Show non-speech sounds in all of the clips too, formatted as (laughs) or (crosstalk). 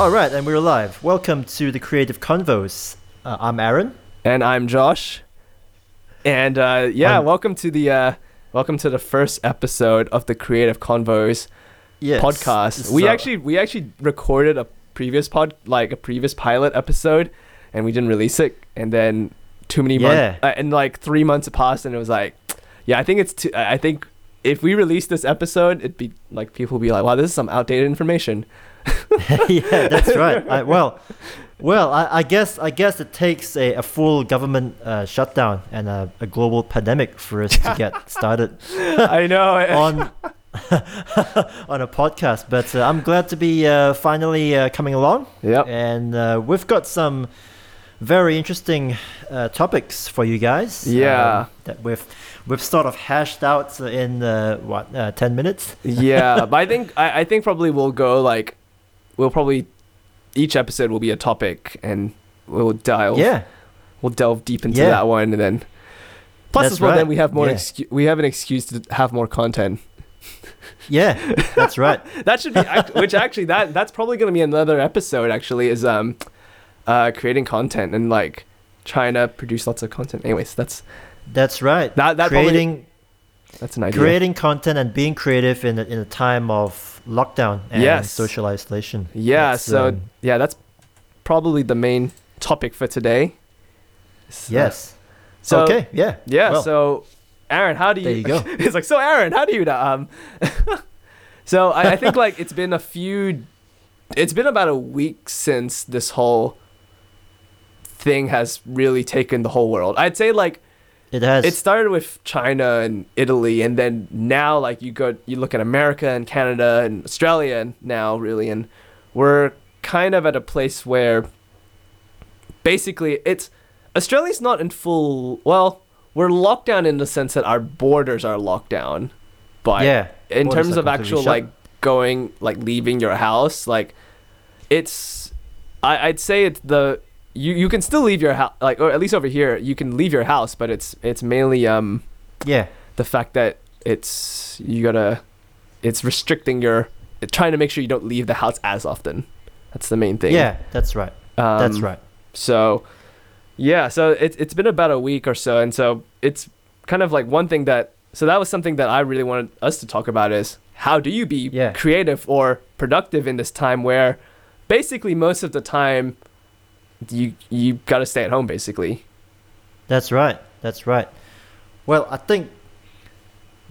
All right, and we're live. Welcome to the Creative Convos. Uh, I'm Aaron. And I'm Josh. And uh, yeah, Um, welcome to the uh, welcome to the first episode of the Creative Convos Yes, podcast. this We actually we actually recorded a previous pod like a previous pilot episode, and we didn't release it. And then too many Yeah. months, uh, and like three months passed, and it was like, yeah, I think it's too. I I think if we release this episode, it'd be like people would be like, wow, this is some outdated information. (laughs) yeah, that's right. I, well, well, I, I guess I guess it takes a, a full government uh, shutdown and a, a global pandemic for us to get (laughs) started I know. (laughs) on on a podcast. But uh, I'm glad to be uh, finally uh, coming along, yep. and uh, we've got some very interesting uh, topics for you guys. Yeah. um, that we've we've sort of hashed out in uh, what uh, ten minutes. yeah, but I think I, I think probably we'll go like we'll probably each episode will be a topic and we'll delve Yeah. we'll delve deep into Yeah. that one and then plus That's as well then we have more Yeah. excu- we have an excuse to have more content. (laughs) Yeah, that's right. (laughs) That should be which actually that that's probably going to be another episode actually is um uh creating content and like trying to produce lots of content. Anyways, that's That's right. that that probably, creating that's an idea. creating content and being creative in a, in a time of lockdown and Yes. social isolation. yeah, That's, so um, yeah, that's probably the main topic for today. So- yes. So okay. Yeah. Yeah. Well, so, Aaron, how do you? there you go. (laughs) it's like so, Aaron, how do you? Um. (laughs) so I, I think like it's been a few. It's been about a week since this whole thing has really taken the whole world. I'd say like it has. it started with China and Italy, and then now like you go you look at America and Canada and Australia and now really, and we're kind of at a place where basically it's Australia's not in full. Well, we're locked down in the sense that our borders are locked down, but yeah. in terms of actual like going like leaving your house like it's I, i'd say it's the you, you can still leave your house like or at least over here you can leave your house but it's it's mainly um Yeah. the fact that it's you gotta it's restricting your trying to make sure you don't leave the house as often that's the main thing Yeah. That's right. um, That's right. so, yeah, so it's it's been about a week or so, and so it's kind of like one thing that so that was something that I really wanted us to talk about is how do you be Yeah. creative or productive in this time where basically most of the time you you got to stay at home basically. That's right. That's right. Well, I think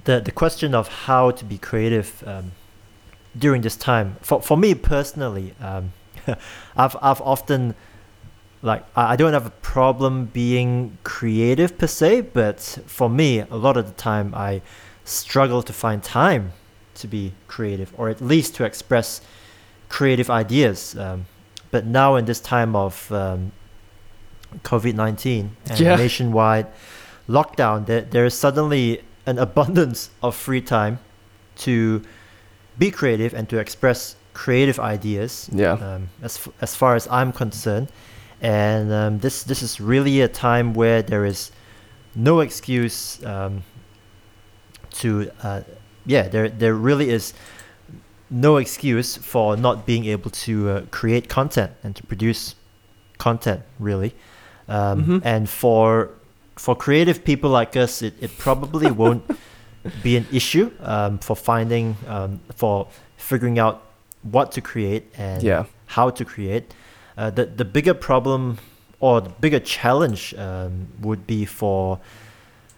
the the question of how to be creative um, during this time for for me personally, um, (laughs) I've I've often like I don't have a problem being creative per se, but for me, a lot of the time I struggle to find time to be creative or at least to express creative ideas. Um, but now in this time of um, COVID nineteen and Yeah. nationwide lockdown, there there is suddenly an abundance (laughs) of free time to be creative and to express creative ideas. Yeah. Um, as f- as far as I'm concerned, and um, this this is really a time where there is no excuse um, to uh, yeah there there really is no excuse for not being able to uh, create content and to produce content really um, Mhm. and for for creative people like us it, it probably (laughs) won't be an issue um, for finding um, for figuring out what to create and Yeah. how to create uh, the the bigger problem or the bigger challenge um, would be for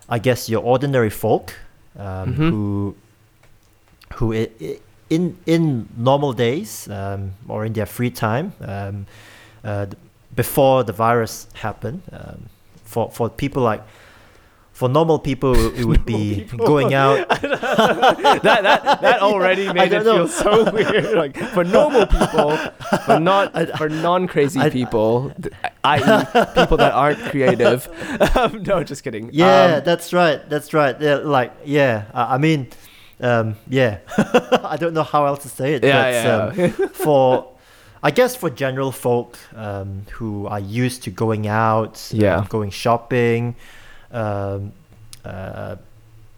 I guess your ordinary folk um, Mhm. who who i- i- in in normal days um, or in their free time um, uh, before the virus happened um, for for people like for normal people it would (laughs) be going out (laughs) that that that already made it know. feel so weird. Like for normal people, but not (laughs) for non-crazy I- people, i.e., people that aren't creative. Um, no, just kidding. Yeah, Um, that's right. That's right. Yeah, like yeah. I, I mean, um, yeah. (laughs) I don't know how else to say it. yeah, but, yeah. Um, (laughs) for, I guess for general folk um, who are used to going out, Yeah. um, going shopping, um, uh,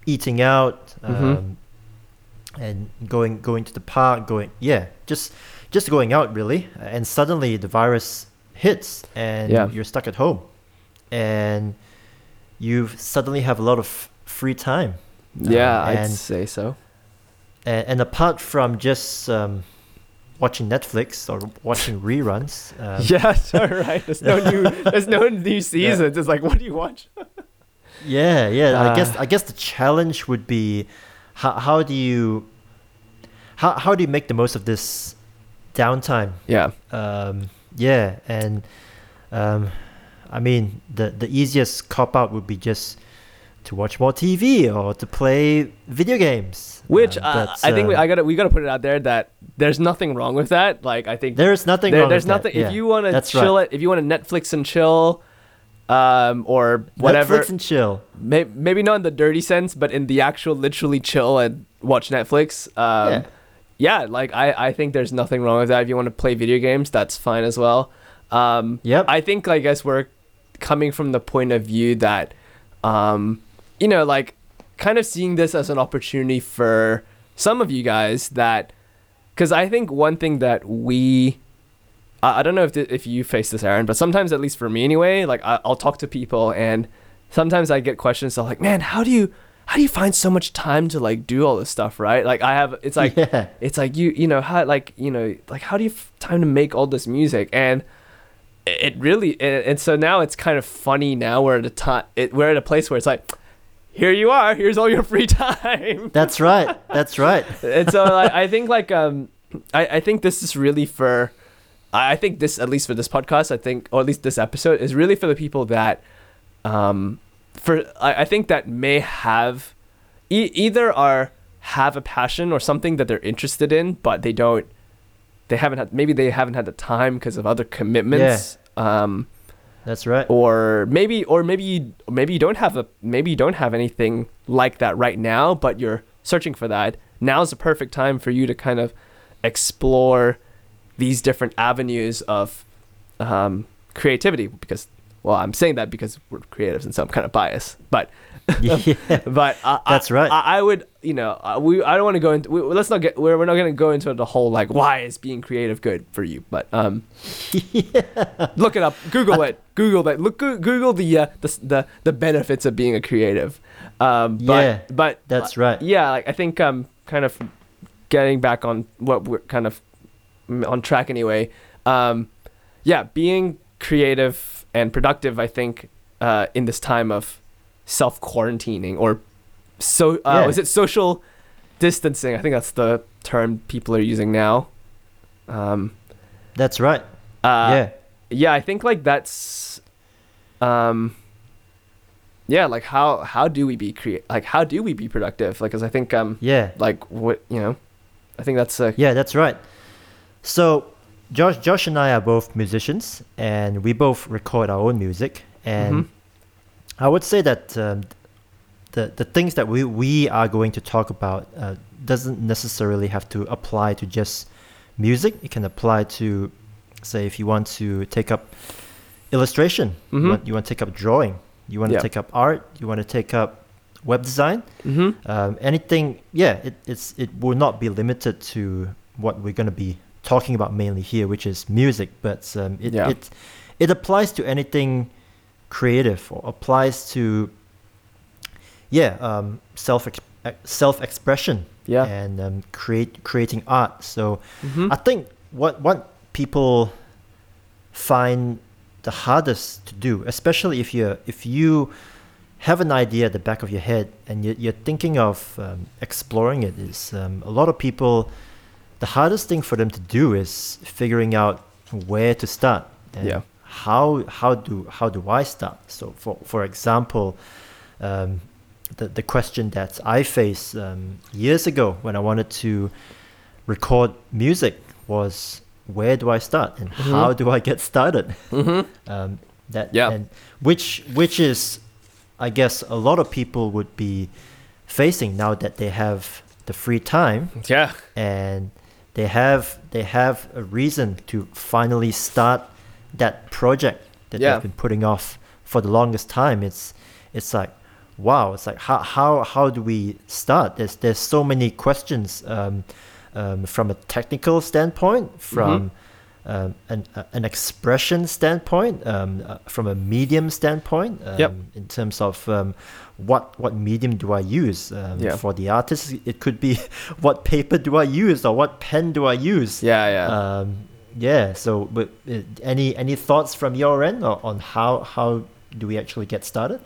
eating out, um, and going going to the park, going yeah, just just going out really, and suddenly the virus hits and Yeah. you're stuck at home, and you suddenly have a lot of free time. Yeah, Um, I'd and- say so. and, and apart from just um, watching Netflix or watching reruns, um, (laughs) yeah, so right. There's no new. (laughs) There's no new seasons. It's like, what do you watch? yeah, yeah. I guess Uh, I guess the challenge would be how how do you how how do you make the most of this downtime? Yeah, Um, yeah, and um, I mean the the easiest cop out would be just to watch more TV or to play video games. which Um, uh, I think we, uh, I gotta we gotta put it out there that there's nothing wrong with that. Like I think there is nothing there- wrong there's with that, nothing. yeah. If you want to chill right. it, if you want to Netflix and chill, um, or whatever, Netflix and chill. may, maybe not in the dirty sense, but in the actual literally chill and watch Netflix. Um, Yeah. yeah. like I, I think there's nothing wrong with that. If you want to play video games, that's fine as well. Um, Yep. I think, I guess we're coming from the point of view that, um, you know, like kind of seeing this as an opportunity for some of you guys that, because I think one thing that we, I, I don't know if th- if you face this, Aaron, but sometimes, at least for me anyway, like I, I'll talk to people and sometimes I get questions. So like, man, how do you how do you find so much time to like do all this stuff, right? Like I have, it's like yeah. it's like you you know how like you know like how do you f- time to make all this music and it really and, and so now it's kind of funny now we're at a time it, we're at a place where it's like here you are here's all your free (laughs) time That's right. That's right. (laughs) and so like, i think like um I, I think this is really for I think this at least for this podcast I think or at least this episode is really for the people that um for I, I think that may have e- either are have a passion or something that they're interested in but they don't they haven't had maybe they haven't had the time because of other commitments Yeah. um That's right. or maybe or maybe you, maybe you don't have a maybe you don't have anything like that right now but you're searching for that now's the perfect time for you to kind of explore these different avenues of um, creativity because well i'm saying that because we're creatives and so i'm kind of biased but (laughs) yeah. (laughs) but uh, That's I, right. I, I would you know uh, we i don't want to go into we, let's not get we're, we're not going to go into the whole like why is being creative good for you but um (laughs) look it up google it google that look google the uh, the, the the benefits of being a creative um but Yeah, but That's right. yeah like i think um kind of getting back on what we're kind of mm, on track anyway um yeah being creative and productive i think uh in this time of self quarantining or so uh Yeah. is it social distancing i think that's the term people are using now um That's right. uh yeah. yeah i think like that's um yeah like how how do we be create like how do we be productive like because i think um Yeah. like what you know i think that's Yeah, that's right. So, Josh, Josh and I are both musicians, and we both record our own music. And Mhm. I would say that um, the the things that we we are going to talk about uh, doesn't necessarily have to apply to just music. It can apply to, say, if you want to take up illustration, Mhm. you, want, you want to take up drawing, you want to take up art, you want to take up web design mm-hmm. um, anything yeah it, it's it will not be limited to what we're going to be talking about mainly here which is music but um, it, Yeah. it it applies to anything creative or applies to yeah um, self self expression yeah and um, create creating art so mm-hmm. I think what what people find the hardest to do, especially if you if you have an idea at the back of your head and you're, you're thinking of um, exploring it, is um, a lot of people. The hardest thing for them to do is figuring out where to start. And Yeah. How how do how do I start? So for for example, um, the the question that I faced um, years ago when I wanted to record music was where do I start and Mhm. how do I get started? Mm-hmm. (laughs) Um, that Yeah. and which which is, I guess, a lot of people would be facing now that they have the free time yeah and they have they have a reason to finally start that project that Yeah. they've been putting off for the longest time. It's it's like, wow, it's like how how how do we start? There's there's so many questions um, um, from a technical standpoint, from um, an uh, an expression standpoint, um, uh, from a medium standpoint, um, Yep. in terms of um, what what medium do I use um, Yeah. for the artist? It could be (laughs) what paper do I use or what pen do I use? Yeah, yeah. Um, yeah. So, but uh, any any thoughts from your end on how how do we actually get started?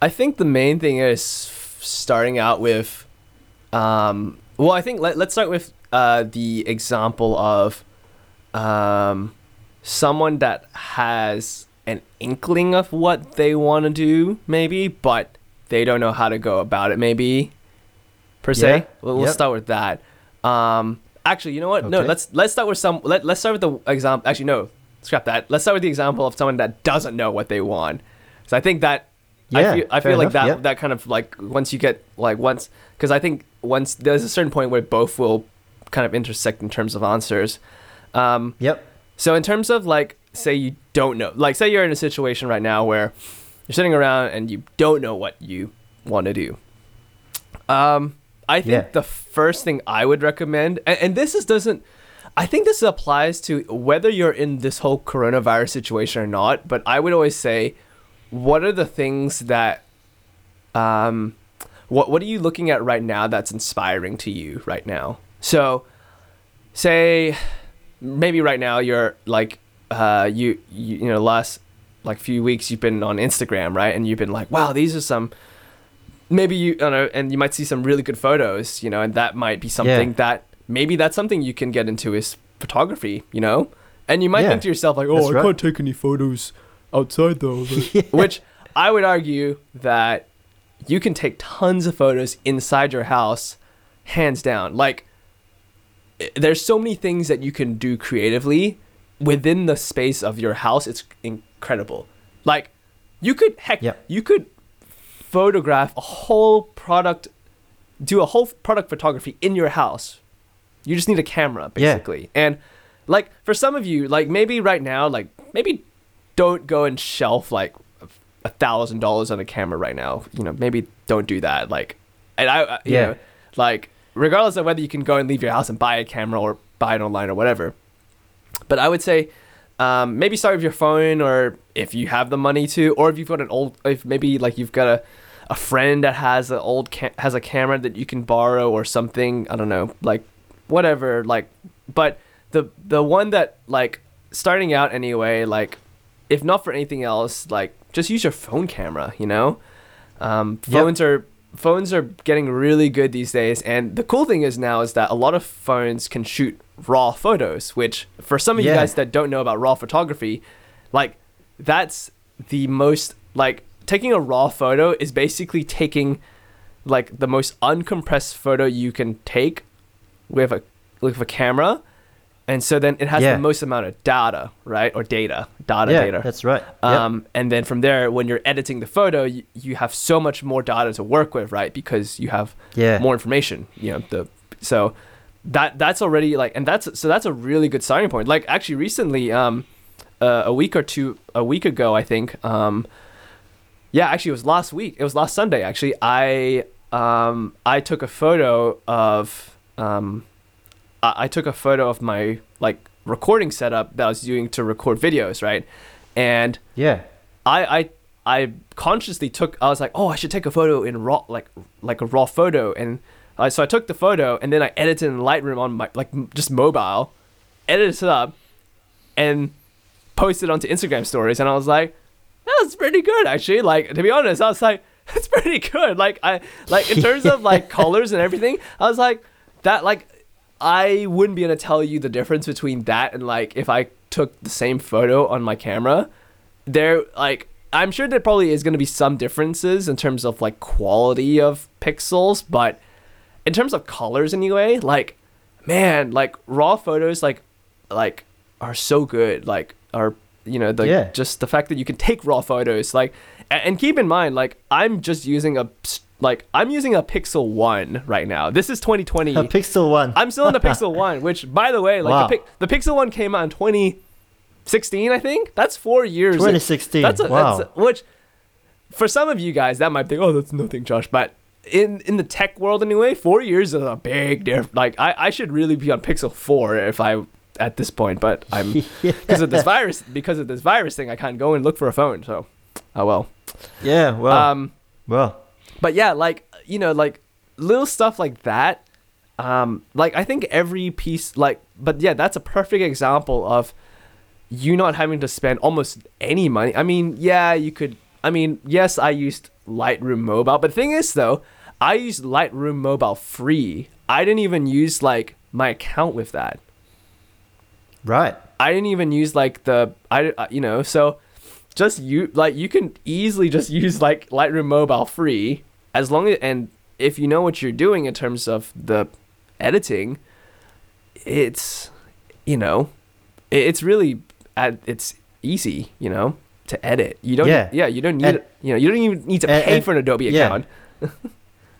I think the main thing is f- starting out with, um, well, I think let, let's start with uh, the example of um, someone that has an inkling of what they want to do, maybe, but they don't know how to go about it, maybe, per se. Yeah, We'll, we'll yep. start with that. Um, actually, you know what? No, let's let's start with some. Let, let's start with the example. Actually, no, scrap that. Let's start with the example of someone that doesn't know what they want. So I think that I Yeah, feel, I feel like that yep. that kind of like once you get like once because I think once there's a certain point where both will kind of intersect in terms of answers. Um, Yep. so in terms of like say you don't know, like say you're in a situation right now where you're sitting around and you don't know what you want to do. Um, I think Yeah. the first thing I would recommend, and, and this is doesn't, I think this applies to whether you're in this whole coronavirus situation or not. But I would always say, what are the things that, um, what what are you looking at right now that's inspiring to you right now? So, say, maybe right now you're like, uh, you you, you know last like few weeks you've been on Instagram, right? And you've been like, wow, these are some maybe you, I don't know, and you might see some really good photos, you know, and that might be something Yeah. that maybe that's something you can get into is photography, you know? And you might Yeah, think to yourself like, oh, that's I right. can't take any photos outside though. (laughs) Yeah. Which I would argue that you can take tons of photos inside your house, hands down. Like, eh, there's so many things that you can do creatively within the space of your house. It's incredible. Like, you could heck, Yep. you could photograph a whole product, do a whole product photography in your house. You just need a camera, Yeah. basically. And like for some of you, like maybe right now, like maybe don't go and shelf like a thousand dollars on a camera right now. You know, maybe don't do that. Like, and I, I you Yeah. know, like regardless of whether you can go and leave your house and buy a camera or buy it online or whatever. But I would say um, maybe start with your phone or if you have the money to, or if you've got an old, if maybe like you've got a, a friend that has an old ca- has a camera that you can borrow or something. I don't know, like whatever. Like, but the the one that like starting out anyway, like if not for anything else, like just use your phone camera. You know, um, Yep. phones are phones are getting really good these days and the cool thing is now is that a lot of phones can shoot raw photos which for some of you guys that don't know about raw photography like that's the most like taking a raw photo is basically taking like the most uncompressed photo you can take with a with a camera and so then it has Yeah. the most amount of data right or data data yeah, data that's right. Yep. um, and then from there, when you're editing the photo, you, you have so much more data to work with, right? Because you have yeah. more information. You know, the so that that's already like, and that's so that's a really good starting point. Like actually, recently, um, uh, a week or two, a week ago, I think, um, yeah, actually, it was last week. It was last Sunday. Actually, I um, I took a photo of um, I, I took a photo of my like recording setup that I was doing to record videos, right? And yeah. I I I consciously took I was like, oh, I should take a photo in raw like like a raw photo, and uh, so I took the photo and then I edited in Lightroom on my like m- just mobile, edited it up, and posted onto Instagram stories, and I was like, that was pretty good actually. Like to be honest, I was like, (laughs) that's pretty good. Like I like in terms of like (laughs) colors and everything, I was like that like I wouldn't be able to tell you the difference between that and like if I took the same photo on my camera. There like I'm sure there probably is going to be some differences in terms of like quality of pixels, but in terms of colors anyway, like man, like raw photos like like are so good. Like are you know the Yeah. just the fact that you can take raw photos like and keep in mind like I'm just using a like I'm using a Pixel 1 right now. This is 2020. A Pixel One. I'm still in the Pixel (laughs) 1, which by the way, like Wow. the, the Pixel 1 came out in 2016, I think. That's 4 years. 2016. That's a, wow. that's a- which for some of you guys, that might think, oh, that's nothing, Josh. But in in the tech world anyway, four years is a big difference. Like I, I should really be on Pixel four if I at this point, but I'm (laughs) because of this virus because of this virus thing, I can't go and look for a phone. So, oh well. yeah. Well, Um, well. But yeah, like you know, like little stuff like that. Um, like I think every piece, like, but yeah, that's a perfect example of you not having to spend almost any money. I mean, yeah, you could. I mean, yes, I used Lightroom Mobile, but the thing is, though, I used Lightroom Mobile free. I didn't even use like my account with that. Right. I didn't even use like the I you know so just you like you can easily just (laughs) use like Lightroom Mobile free as long as and if you know what you're doing in terms of the editing, it's you know it's really it's easy you know to edit. You don't Yeah. yeah you don't need And- you know you don't even need to and- pay and- for an Adobe yeah. account. (laughs)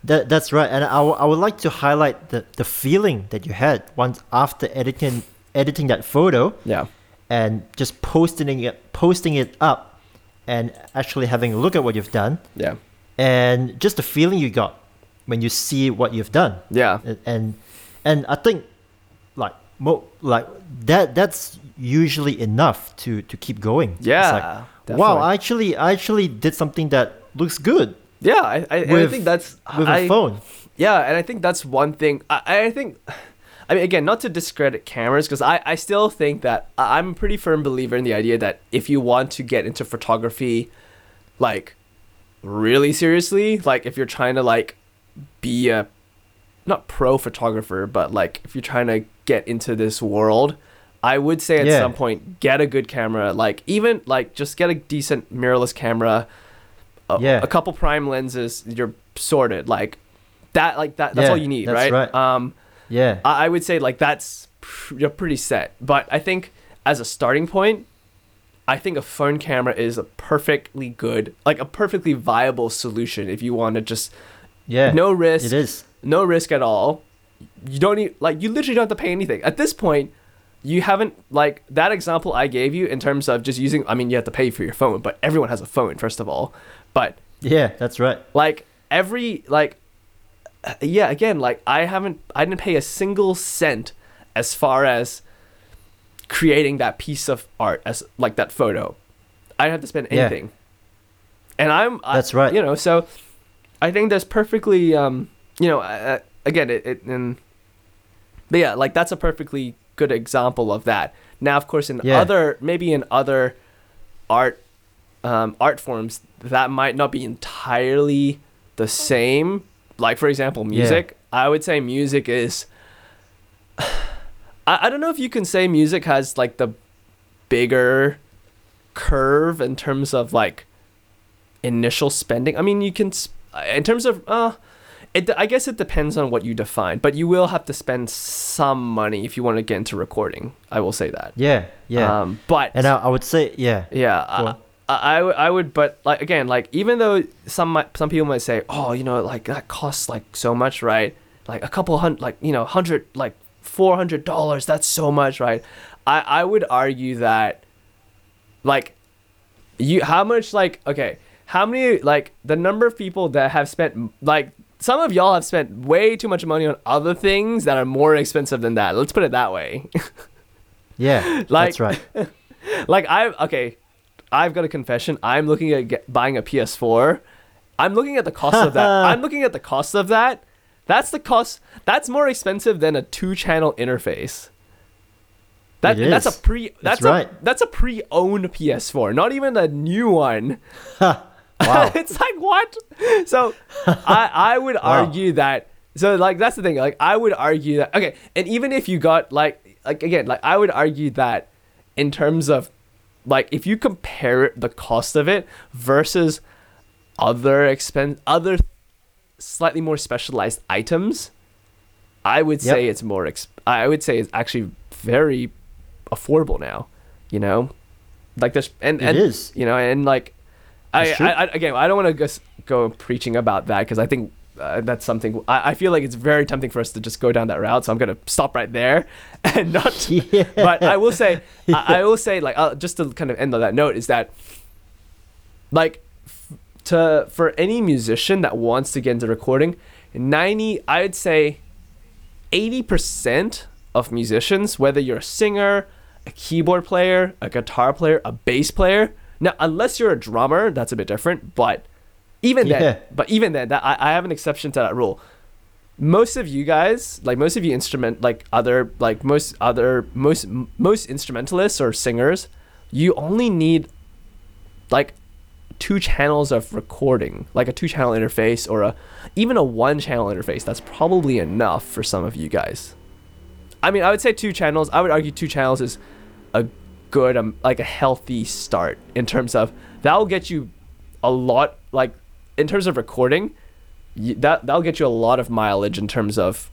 That that's right, and I, w- I would like to highlight the, the feeling that you had once after editing editing that photo Yeah. And just posting it posting it up, and actually having a look at what you've done, Yeah. and just the feeling you got when you see what you've done, Yeah. and and, I think like mo- like that that's usually enough to to keep going. It's Yeah. like, wow. I actually I actually did something that looks good yeah, I, I, and I think that's with I, a phone. Yeah, and I think that's one thing. I, I think, I mean, again, not to discredit cameras, because I, I still think that I'm a pretty firm believer in the idea that if you want to get into photography, like, really seriously, like, if you're trying to, like, be a, not pro photographer, but, like, if you're trying to get into this world, I would say at Yeah. some point, get a good camera. Like, even, like, just get a decent mirrorless camera. A, Yeah. a couple prime lenses, you're sorted. Like, that like that that's Yeah, all you need that's right? right. um Yeah. I, I would say like that's pr- you're pretty set but i think as a starting point i think a phone camera is a perfectly good like a perfectly viable solution if you want to just Yeah. no risk It is. no risk at all you don't need like you literally don't have to pay anything at this point you haven't like that example i gave you in terms of just using i mean you have to pay for your phone but everyone has a phone first of all but Yeah, that's right. like every like yeah again like i haven't i didn't pay a single cent as far as creating that piece of art as like that photo i didn't have to spend Yeah. anything and i'm I- That's right. you know so i think that's perfectly um you know uh, again it, it and but yeah like that's a perfectly good example of that now of course in Yeah. other maybe in other art um, art forms that might not be entirely the same like for example music i would say music is (sighs) I, I don't know if you can say music has like the bigger curve in terms of like initial spending i mean you can in terms of uh it, I guess it depends on what you define, but you will have to spend some money if you want to get into recording. I will say that. Yeah, yeah. Um, but and I, I would say, yeah, yeah, I, on. I, I would- but like again, like even though some might, some people might say, oh, you know, like that costs like so much, right? Like a couple hundred, like you know, hundred, like four hundred dollars. That's so much, right? I I would argue that, like, you how much like okay, how many like the number of people that have spent like some of y'all have spent way too much money on other things that are more expensive than that. Let's put it that way. (laughs) yeah. Like- that's right. (laughs) like I okay, I've got a confession. I'm looking at get, buying a PS4. I'm looking at the cost of that. (laughs) I'm looking at the cost of that. That's the cost. That's more expensive than a two-channel interface. That that's a pre. That's, That's a right. that's a pre-owned PS4, not even a new one. (laughs) Wow. (laughs) it's like what? So I I would argue that so like that's the thing. Like I would argue that okay, and even if you got like like again, like I would argue that in terms of like if you compare the cost of it versus other expense other slightly more specialized items, I would Yep. say it's more exp- I would say it's actually very affordable now, you know? Like this and It and is. you know, and like I, I, I again, I don't want to go, go preaching about that because I think uh, that's something I, I feel like it's very tempting for us to just go down that route. So I'm gonna stop right there (laughs) and not. (laughs) Yeah. But I will say, I, I will say, like, uh, just to kind of end on that note, is that like f- to for any musician that wants to get into recording, 90 I'd say 80% of musicians, whether you're a singer, a keyboard player, a guitar player, a bass player. Now, unless you're a drummer, that's a bit different. But even Yeah. then, but even then, that I, I have an exception to that rule. Most of you guys, like most of you instrument, like other, like most other, most most instrumentalists or singers, you only need like two channels of recording, like a two channel interface or a even a one channel interface. That's probably enough for some of you guys. I mean, I would say two channels. I would argue two channels is a good, um, like a healthy start in terms of that will get you a lot, like in terms of recording, you, that that'll get you a lot of mileage in terms of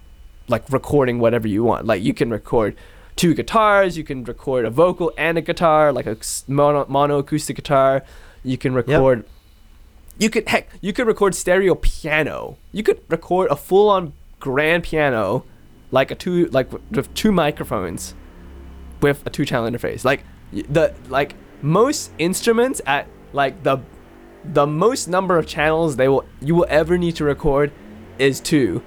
like recording whatever you want. Like you can record two guitars, you can record a vocal and a guitar, like a mono, mono acoustic guitar. You can record. You could heck, you could record stereo piano. You could record a full on grand piano, like a two like with two microphones, with a two channel interface. Like the like most instruments at like the the most number of channels they will you will ever need to record is two.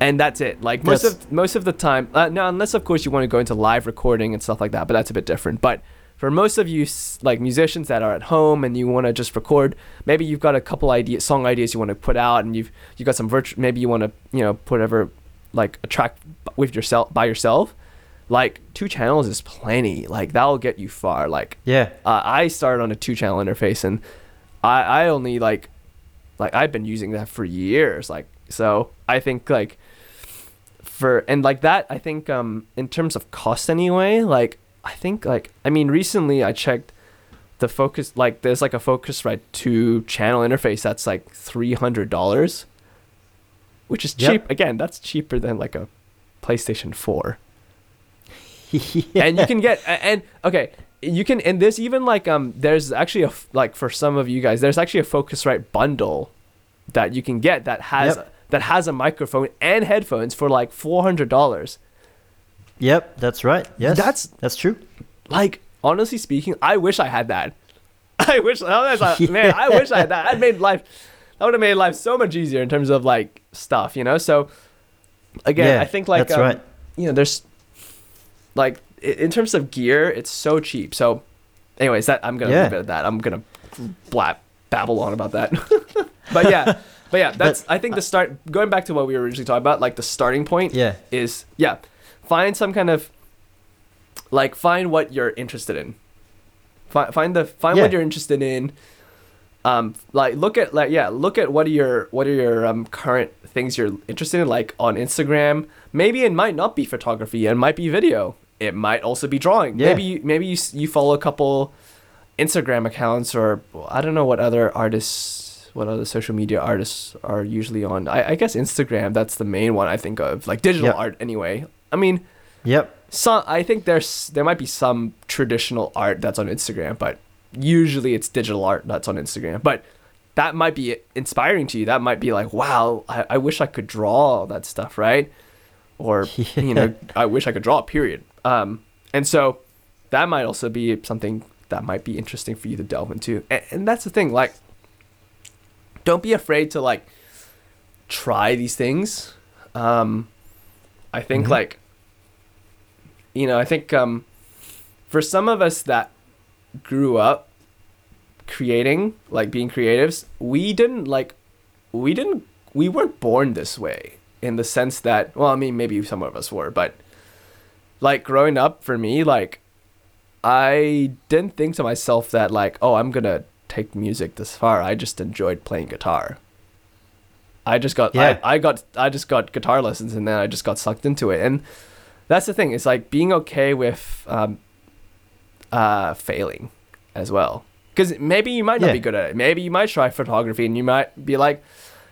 And that's it. Like most That's- of most of the time uh, now unless of course you want to go into live recording and stuff like that but that's a bit different. But for most of you like musicians that are at home and you want to just record maybe you've got a couple ideas song ideas you want to put out and you've you got some virtual maybe you want to you know put whatever like a track with yourself by yourself like two channels is plenty. Like that'll get you far. Like Yeah. uh, I started on a two channel interface and I I only like like I've been using that for years. Like so I think like for and like that I think um in terms of cost anyway like I think like I mean recently I checked the focus like there's like a Focusrite 2 channel interface that's like $300 which is Yep. cheap. Again that's cheaper than like a PlayStation 4 yeah. (laughs) and you can get and okay you can and there's even like um there's actually a like for some of you guys there's actually a focusrite bundle that you can get that has Yep. that has a microphone and headphones for like $400 Yep, that's right. Yes. That's- that's true. like honestly speaking i wish i had that (laughs) i wish I was like, man i (laughs) wish i had that i'd made life that would have made life so much easier in terms of like stuff you know so again yeah, i think like that's um, right. you know, there's like in terms of gear, it's so cheap. So, anyways, that I'm gonna Yeah. leave it at that. I'm gonna blab babble on about that. (laughs) but yeah, but yeah, that's I think the start. Going back to what we were originally talking about, like the starting point Yeah. is yeah, find some kind of like find what you're interested in. Find find the find Yeah. what you're interested in. Um, like look at like yeah, look at what are your what are your um current things you're interested in like on Instagram. Maybe it might not be photography, it might be video. It might also be drawing. Yeah. Maybe you, maybe you you follow a couple Instagram accounts or I don't know what other artists, what other social media artists are usually on. I, I guess Instagram. That's the main one I think of, like digital Yep. art anyway. I mean, Yep. some I think there's there might be some traditional art that's on Instagram, but usually it's digital art that's on Instagram. But that might be inspiring to you. That might be like, wow, I, I wish I could draw all that stuff, right? Or (laughs) you know, I wish I could draw. Period. Um, and so that might also be something that might be interesting for you to delve into. And, and that's the thing, like, don't be afraid to like try these things. Um, I think Mhm. like you know, I think um, for some of us that grew up creating, like being creatives, we didn't like, we didn't, we weren't born this way in the sense that, well, I mean, maybe some of us were, but like growing up for me, like, I didn't think to myself that, like, oh, I'm gonna take music this far. I just enjoyed playing guitar. I just got, Yeah. I, I got, I just got guitar lessons and then I just got sucked into it. And that's the thing. It's like being okay with um, uh, failing as well. Because maybe you might not Yeah. be good at it. Maybe you might try photography and you might be like,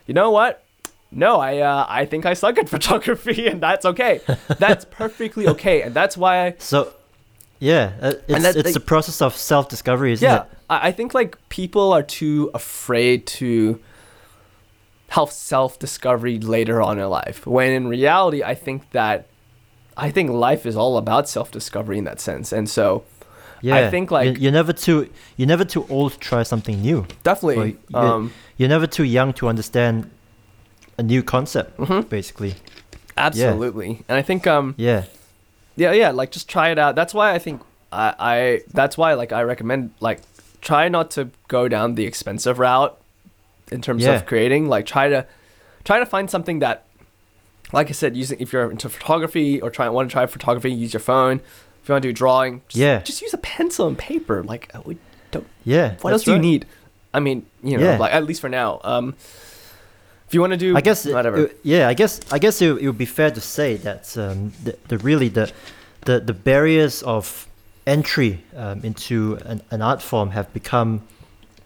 you know what? No, I uh, I think I suck at (laughs) photography, and that's okay. That's (laughs) perfectly okay, and that's why I So, yeah, uh, it's, that- it's like- the process of self discovery, isn't yeah, it? I, I think like people are too afraid to have self discovery later on in life. When in reality, I think that I think life is all about self discovery in that sense. And so Yeah, I think like you're, never too you're never too old to try something new. definitely. Um, You're never too young to understand a new concept. mhm, Basically, absolutely. And I think um yeah, yeah yeah like just try it out. That's why I think I I that's why like I recommend like try not to go down the expensive route in terms Yeah. of creating. Like try to try to find something that like I said, using if you're into photography or try want to try photography, use your phone. If you want to do drawing, just, Yeah. just use a pencil and paper. Like don't. yeah. What else do you need? I mean, you know, Yeah. like at least for now. Um, if you want to do, I guess whatever. it- yeah, I guess I guess it, it would be fair to say that um, the, the really the, the the barriers of entry um, into an, an art form have become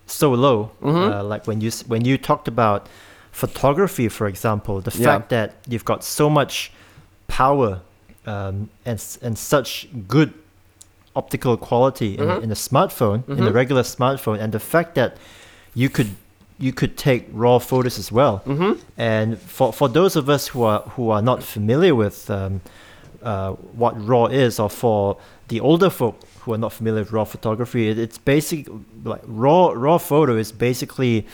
so low. Mhm. Uh, like when you when you talked about photography, for example, the Yeah. fact that you've got so much power um, and and such good optical quality in, Mhm. in a smartphone, in a Mhm. regular smartphone, and the fact that you could you could take raw photos as well. mm-hmm. And for, for those of us who are who are not familiar with um, uh, what RAW is, or for the older folk who are not familiar with RAW photography, it, it's basic like raw raw photo is basically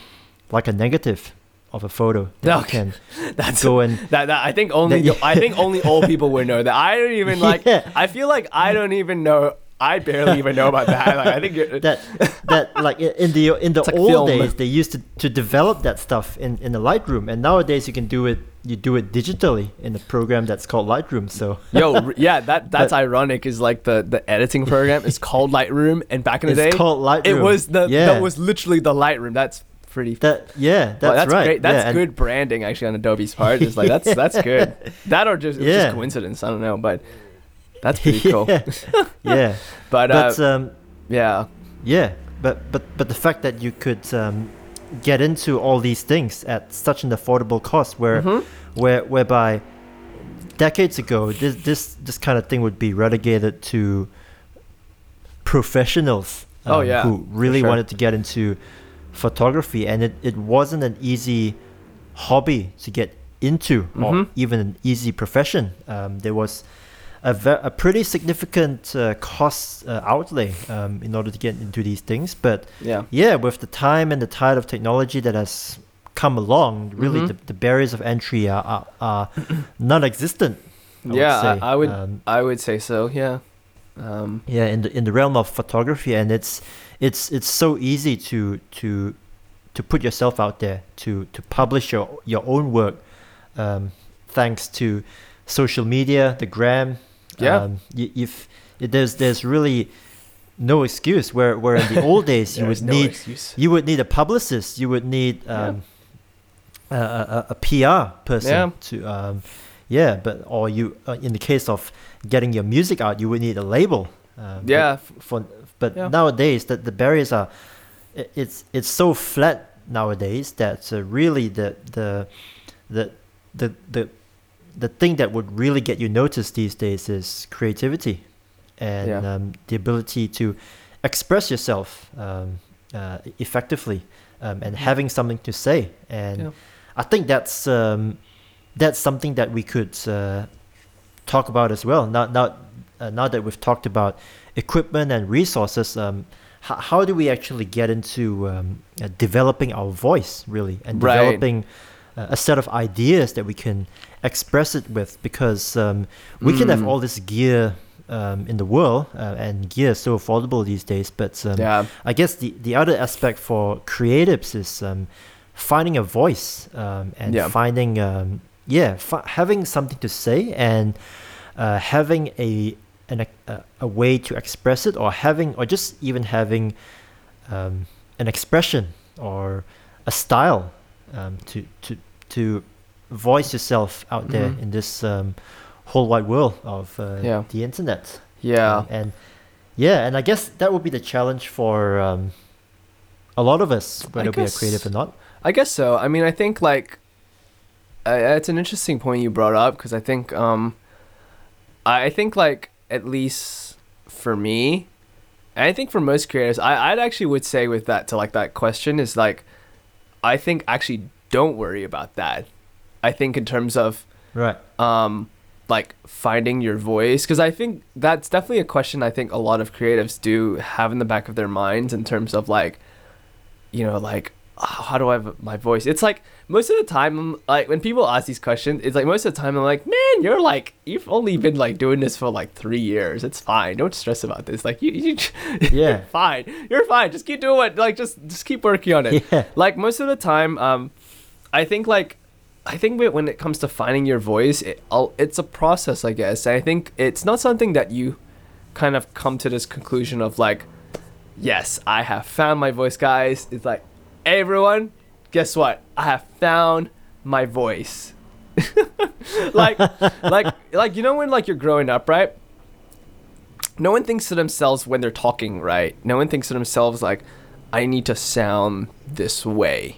like a negative of a photo that you Okay. can (laughs) That's go and (laughs) that, that. I think only That- I think only old people would know that. I don't even like. (laughs) Yeah. I feel like I don't even know. I barely even know about that. Like, I think you're, (laughs) that that like in the in the It's like old film. days they used to, to develop that stuff in in the Lightroom, and nowadays you can do it you do it digitally in a program that's called Lightroom. So yo, (laughs) yeah, that that's But- ironic. Is like the the editing program is called Lightroom, and back in the it's day, called Lightroom. it was the yeah. that was literally the Lightroom. That's pretty. that yeah that's, Well, that's right. great. That's yeah, good branding actually on Adobe's part. It's like that's that's (laughs) good. That or just, Yeah. just coincidence. I don't know, but that's pretty cool. (laughs) yeah. (laughs) But, uh, but um, yeah, yeah, but but but the fact that you could um, get into all these things at such an affordable cost, where Mhm. where whereby decades ago this this this kind of thing would be relegated to professionals um, Oh, yeah, who really sure. wanted to get into photography and it, it wasn't an easy hobby to get into or Mhm. even an easy profession um, there was a, ve- a pretty significant uh, cost uh, outlay um, in order to get into these things but yeah, yeah, with the time and the tide of technology that has come along, really Mhm. the, the barriers of entry are, are, are (clears throat) non-existent. I yeah. would say. I, I would Um, I would say so. Yeah. Um, yeah, in the in the realm of photography, and it's it's it's so easy to to to put yourself out there to to publish your your own work, um, thanks to social media, the gram. Yeah. Um, if there's there's really no excuse where where in the old (laughs) days you would no need excuse. you would need a publicist you would need Yeah. um, a, a, a PR person Yeah. to um, yeah but or you uh, in the case of getting your music out you would need a label um, but Yeah. f- for but Yeah. nowadays that the barriers are it's it's so flat nowadays that uh, really the the the the the the thing that would really get you noticed these days is creativity and Yeah. um, the ability to express yourself um, uh, effectively um, and having something to say and Yeah. I think that's um, that's something that we could uh, talk about as well now now uh, now that we've talked about equipment and resources um, how, how do we actually get into um, uh, developing our voice really and Right. developing uh, a set of ideas that we can express it with because um, we can have Mm. all this gear um, in the world uh, and gear is so affordable these days but um, yeah. I guess the, the other aspect for creatives is um, finding a voice um, and Yeah. finding um, yeah fi- having something to say and uh, having a an, a a way to express it or having or just even having um, an expression or a style um, to to to voice yourself out there Mhm. in this um, whole wide world of uh, Yeah. the internet. Yeah. Um, and yeah, and I guess that would be the challenge for um, a lot of us, whether we are creative or not. I guess so. I mean, I think like uh, it's an interesting point you brought up because I think um, I I think like at least for me, and I think for most creators, I I'd actually would say with that to like that question is like, I think actually don't worry about that. I think in terms of Right. um, like finding your voice because I think that's definitely a question I think a lot of creatives do have in the back of their minds in terms of like you know like "Oh, how do I have my voice? It's like most of the time like when people ask these questions it's like most of the time I'm like man you're like you've only been like doing this for like 3 years. It's fine. Don't stress about this. Like you, you (laughs) Yeah. (laughs) fine. You're fine. Just keep doing it like just just keep working on it. (laughs) Yeah. like most of the time um i think like i think when it comes to finding your voice it, it's a process i guess. And i think it's not something that you kind of come to this conclusion of like yes i have found my voice guys. It's like hey everyone guess what? I have found my voice. (laughs) Like like like you know when like you're growing up right? No one thinks to themselves when they're talking right? No one thinks to themselves like i need to sound this way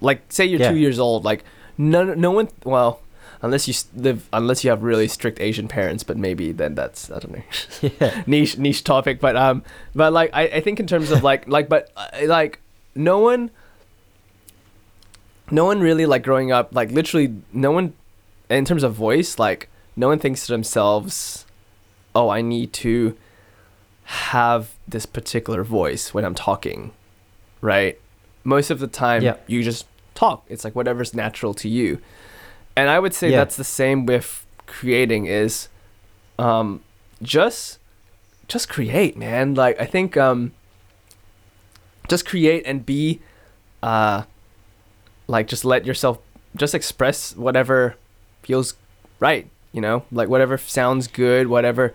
like say you're Yeah. two years old like no no one well unless you live unless you have really strict asian parents but maybe then that's i don't know (laughs) Yeah. (laughs) niche niche topic but um but like i, I think in terms of like like but uh, like no one no one really like growing up like literally no one in terms of voice like no one thinks to themselves oh i need to have this particular voice when i'm talking right most of the time Yeah. you just talk it's like whatever's natural to you and i would say Yeah. that's the same with creating is um just just create man like i think um just create and be uh like just let yourself just express whatever feels right you know like whatever sounds good whatever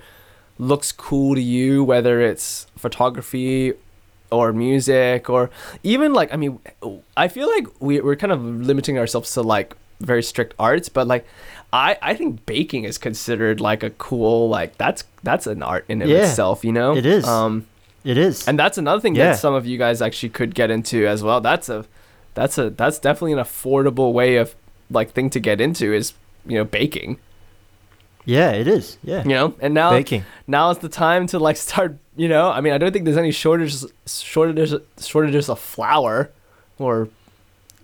looks cool to you whether it's photography or music or even like i mean i feel like we, we're kind of limiting ourselves to like very strict arts but like i i think baking is considered like a cool like that's that's an art in Yeah, itself you know it is. um It is. and that's another thing Yeah. that some of you guys actually could get into as well. That's a that's a that's definitely an affordable way of like thing to get into is, you know, baking. Yeah, it is. Yeah. You know? And now Baking. now is the time to like (laughs) start, you know, I mean I don't think there's any shortages shortages shortages of flour or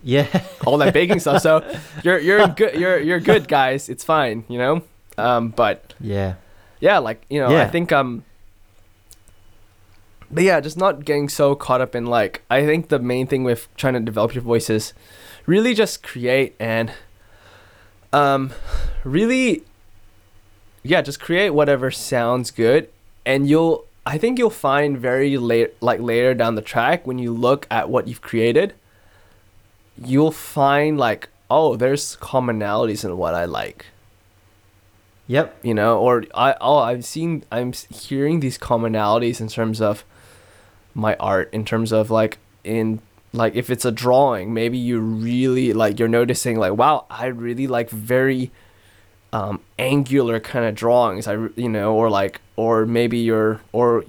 Yeah. (laughs) all that baking stuff. So (laughs) you're you're good you're you're good guys. It's fine, you know? Um but yeah. yeah like you know i think um but yeah just not getting so caught up in like i think the main thing with trying to develop your voice is really just create and um really yeah just create whatever sounds good and you'll i think you'll find very late like later down the track when you look at what you've created you'll find like oh there's commonalities in what i like Yep. you know or i oh i've seen i'm hearing these commonalities in terms of my art in terms of like in like if it's a drawing maybe you really like you're noticing like wow i really like very um angular kind of drawings i you know or like or maybe you're or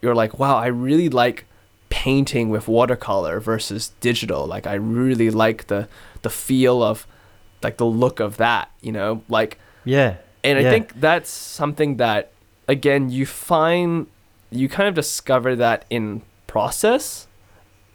you're like wow i really like painting with watercolor versus digital like i really like the the feel of like the look of that you know like Yeah. and I think that's something that, again, you find, you kind of discover that in process.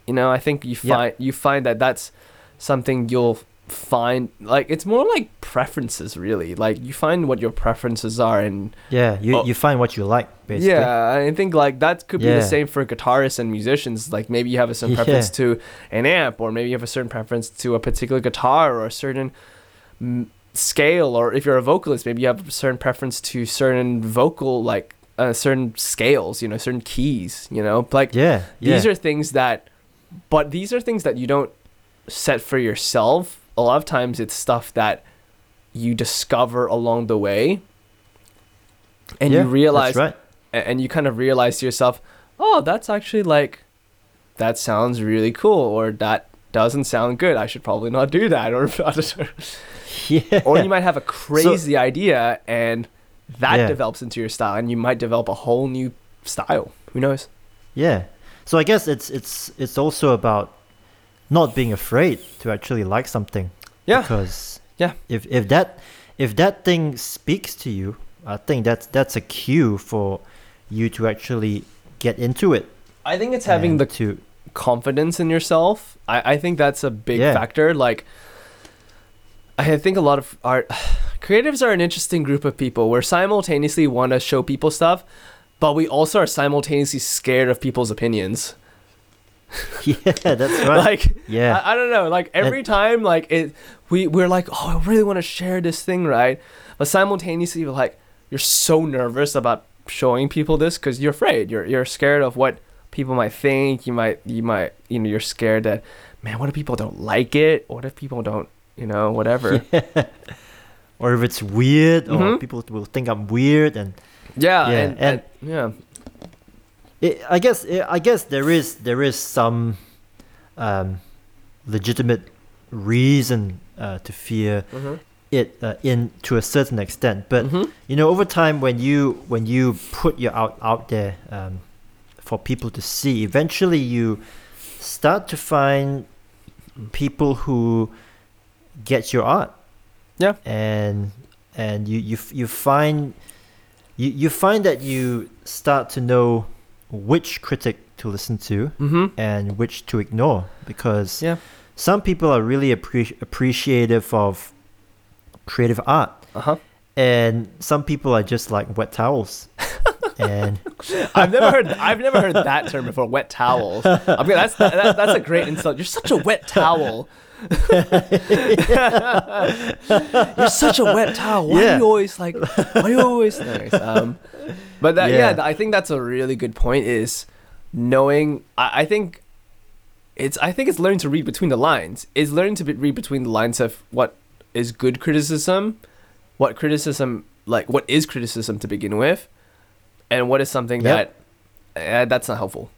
You know, I think you Yeah. find you find that that's something you'll find like it's more like preferences really like you find what your preferences are and Yeah. You Oh. you find what you like basically. yeah i think like that could be Yeah. the same for guitarists and musicians like maybe you have a certain Yeah. preference to an amp or maybe you have a certain preference to a particular guitar or a certain mm, scale or if you're a vocalist maybe you have a certain preference to certain vocal like uh, certain scales you know certain keys you know like Yeah. Yeah. these are things that but these are things that you don't set for yourself a lot of times it's stuff that you discover along the way and Yeah, you realize That's right. and you kind of realize to yourself, oh, that's actually like, that sounds really cool, or that doesn't sound good. I should probably not do that, or (laughs) Yeah. or you might have a crazy idea and that Yeah. develops into your style, and you might develop a whole new style. Who knows? Yeah. So I guess it's it's it's also about not being afraid to actually like something. Yeah. Because Yeah. if if that if that thing speaks to you, I think that's that's a cue for you to actually get into it. I think it's having the to confidence in yourself. I, I think that's a big Yeah. factor. Like, I think a lot of art (sighs) creatives are an interesting group of people. We're simultaneously want to show people stuff, but we also are simultaneously scared of people's opinions. (laughs) yeah, that's right. Like yeah, I, I don't know. Like every time, like it, we we're like, oh, I really want to share this thing, right? But simultaneously, we're like, you're so nervous about showing people this because you're afraid. You're you're scared of what people might think. You might you might you know you're scared that man, what if people don't like it? What if people don't you know whatever? (laughs) or if it's weird, or Mhm. people will think I'm weird, and Yeah, Yeah, and, and- and yeah, it, I guess it, I guess there is there is some um, legitimate reason uh, to fear mm-hmm. it uh, in to a certain extent, but Mhm. you know over time when you when you put your out out there um, for people to see, eventually you start to find people who get your art. Yeah. and and you you you find you you find that you start to know which critic to listen to Mm-hmm. and which to ignore because Yeah. some people are really appre- appreciative of creative art Uh huh. and some people are just like wet towels and (laughs) I've never heard. I've never heard that term before. Wet towels. I mean, that's that, that's a great insult. You're such a wet towel. (laughs) You're such a wet towel. Why Yeah. are you always like? Why are you always nice? Um, but that, yeah. Yeah. I think that's a really good point. Is knowing. I, I think it's. I think it's learning to read between the lines. Is learning to be, read between the lines of what is good criticism, what criticism like what is criticism to begin with, and what is something Yep. that uh, that's not helpful.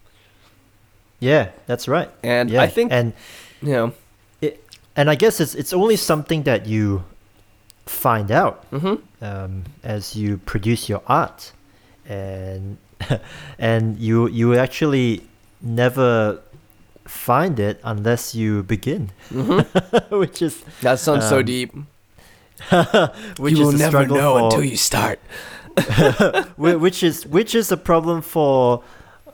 yeah that's right And yeah I think and you know. and i guess it's it's only something that you find out hmm um, as you produce your art and (laughs) and you you actually never find it unless you begin hmm (laughs) which is That sounds so Um, deep. (laughs) which you will never know for, until you start. Whi- which is which is a problem for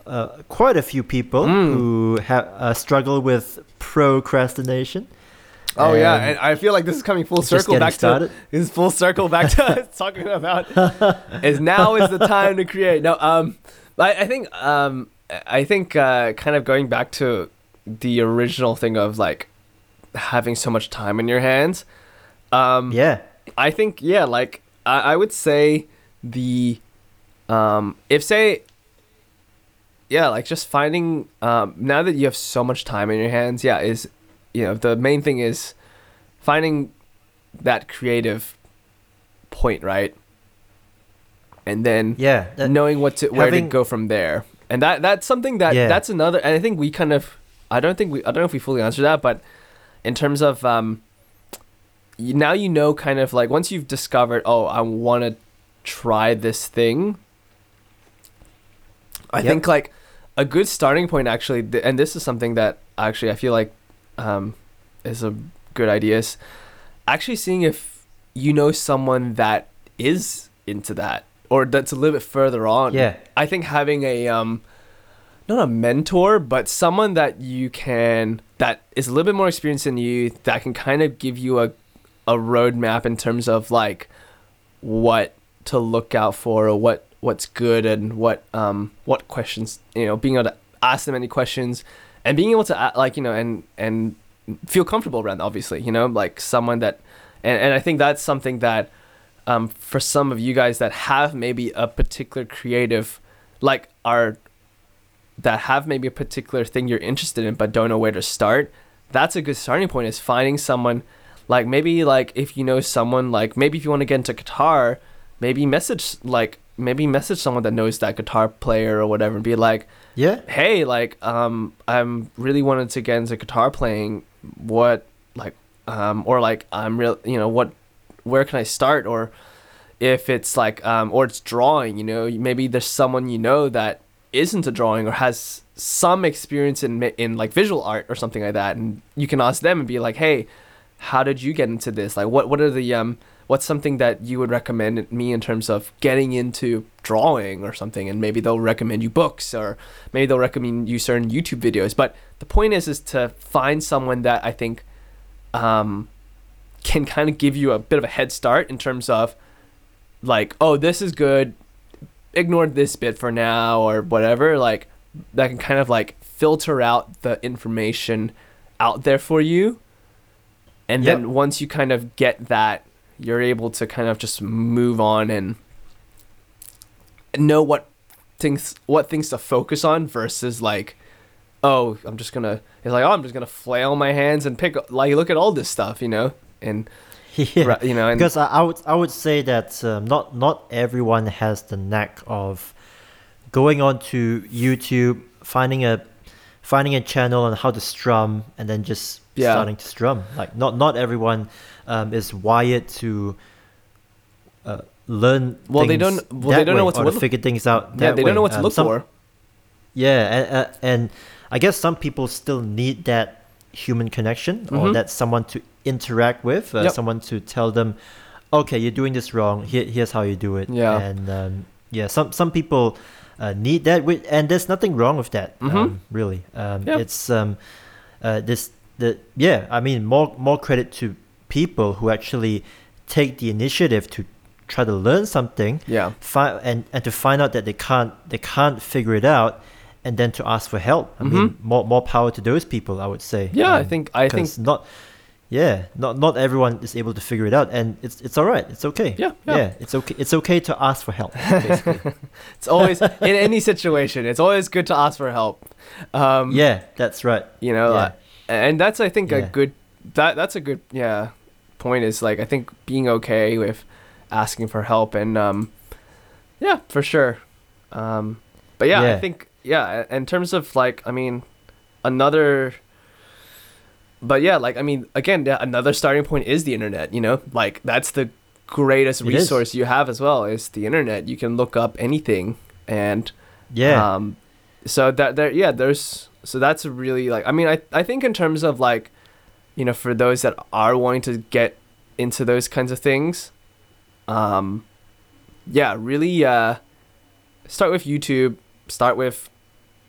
uh, quite a few people Mm. who have uh, struggle with procrastination. Oh yeah, and and I feel like this is coming full circle back started. to is full circle back to us (laughs) talking about (laughs) is now is the time to create. No, um, I, I think um, I think uh, kind of going back to the original thing of like having so much time in your hands. Um, Yeah, I think yeah, like I, I would say the um if say yeah, like just finding um now that you have so much time in your hands, yeah, is you know, the main thing is finding that creative point, right? And then yeah. that- knowing what to where to go from there. And that that's something that Yeah. that's another and I think we kind of I don't think we I don't know if we fully answered that, but in terms of um now you know kind of like once you've discovered, oh, I want to try this thing. I Yep. think like a good starting point actually th- and this is something that actually I feel like um is a good idea is actually seeing if you know someone that is into that or that's a little bit further on. yeah, I think having a um not a mentor, but someone that you can that is a little bit more experienced than you that can kind of give you a a roadmap in terms of like what to look out for or what what's good and what um what questions you know being able to ask them any questions and being able to like you know and and feel comfortable around obviously you know like someone that and, and I think that's something that um, for some of you guys that have maybe a particular creative like are that have maybe a particular thing you're interested in but don't know where to start that's a good starting point is finding someone like maybe like if you know someone like maybe if you want to get into guitar maybe message like maybe message someone that knows that guitar player or whatever and be like yeah, hey like um i'm really wanted to get into guitar playing. What like um or like i'm real you know what where can i start? Or if it's like um or it's drawing you know maybe there's someone you know that isn't a drawing or has some experience in in like visual art or something like that and you can ask them and be like hey how did you get into this? Like what what are the um what's something that you would recommend me in terms of getting into drawing or something and maybe they'll recommend you books or maybe they'll recommend you certain youtube videos but the point is is to find someone that i think um can kind of give you a bit of a head start in terms of like, oh, this is good. Ignore this bit for now or whatever. Like that can kind of like filter out the information out there for you. And Yep. then once you kind of get that, you're able to kind of just move on and know what things what things to focus on versus like oh i'm just gonna it's like oh i'm just gonna flail my hands and pick like look at all this stuff you know and (laughs) yeah. you know and because I, I would I would say that um, not not everyone has the knack of going on to YouTube, finding a finding a channel on how to strum, and then just Yeah. starting to strum. Like not not everyone um, is wired to uh, learn. Well, they don't- well, they don't know what to look- figure things out. yeah they don't know what to Um, look some- for Yeah, and, uh, and I guess some people still need that human connection or Mhm. that someone to interact with, uh, Yep. someone to tell them, okay, you're doing this wrong. Here, here's how you do it. Yeah. And um, yeah, some some people uh, need that, with, and there's nothing wrong with that. Mhm. Um, really, um, Yep. it's um, uh, this the yeah. I mean, more more credit to people who actually take the initiative to try to learn something yeah fi- and and to find out that they can't they can't figure it out and then to ask for help i mean more more power to those people i would say Mm-hmm. yeah i Um, think i think not yeah not not everyone is able to figure it out and it's it's all right it's okay Yeah, yeah. it's okay it's okay to ask for help basically. (laughs) it's always in any situation it's always good to ask for help um yeah that's right you know Yeah. uh, and that's i think a good that that's a good yeah point is like i think being okay with asking for help and um yeah for sure. Um but yeah, i think yeah in terms of like i mean another but yeah like i mean again yeah, another starting point is the internet you know? Like that's the greatest It is. resource you have as well is the internet. You can look up anything and yeah. um, so that there, yeah, there's so that's really like I mean I I think in terms of like, you know, for those that are wanting to get into those kinds of things, um, yeah, really uh, start with YouTube, start with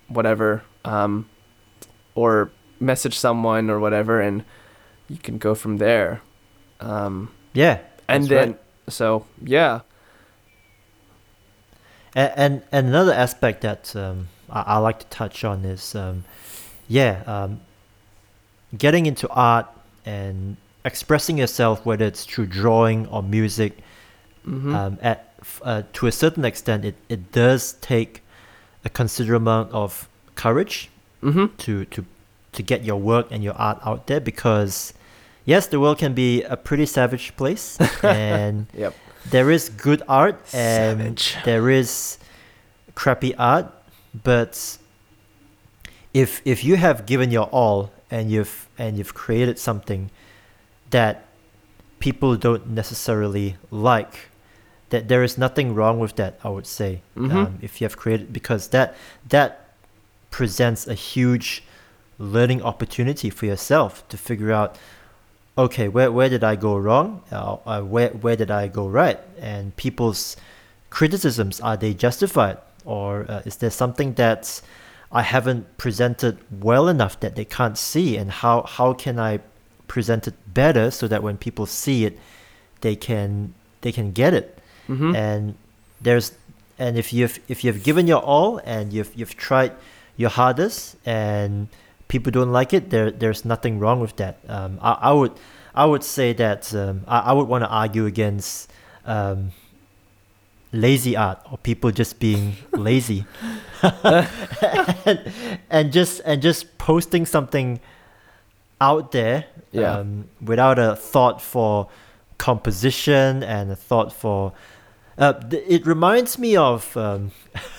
whatever, um, or message someone or whatever, and you can go from there. Um, yeah and then right. so yeah, and, and and another aspect that um, I, I like to touch on is um, yeah um, getting into art and expressing yourself whether it's through drawing or music hmm um, at uh, to a certain extent it, it does take a considerable amount of courage hmm to, to to get your work and your art out there because yes the world can be a pretty savage place (laughs) and yep, there is good art and Savage. there is crappy art but if if you have given your all and you've and you've created something that people don't necessarily like that there is nothing wrong with that i would say. Mhm. um, if you have created because that that presents a huge learning opportunity for yourself to figure out okay where, where did i go wrong? Uh, uh, where, where did i go right? And people's criticisms are they justified? Or uh, is there something that i haven't presented well enough that they can't see and how, how can i present it better so that when people see it they can they can get it? Hmm and there's and if you've if you've given your all and you've you've tried your hardest and people don't like it there there's nothing wrong with that. Um i, I would i would say that um i, I would want to argue against um lazy art or people just being (laughs) lazy and, (laughs) and just and just posting something out there Yeah. um, without a thought for composition and a thought for uh, th- it reminds me of um,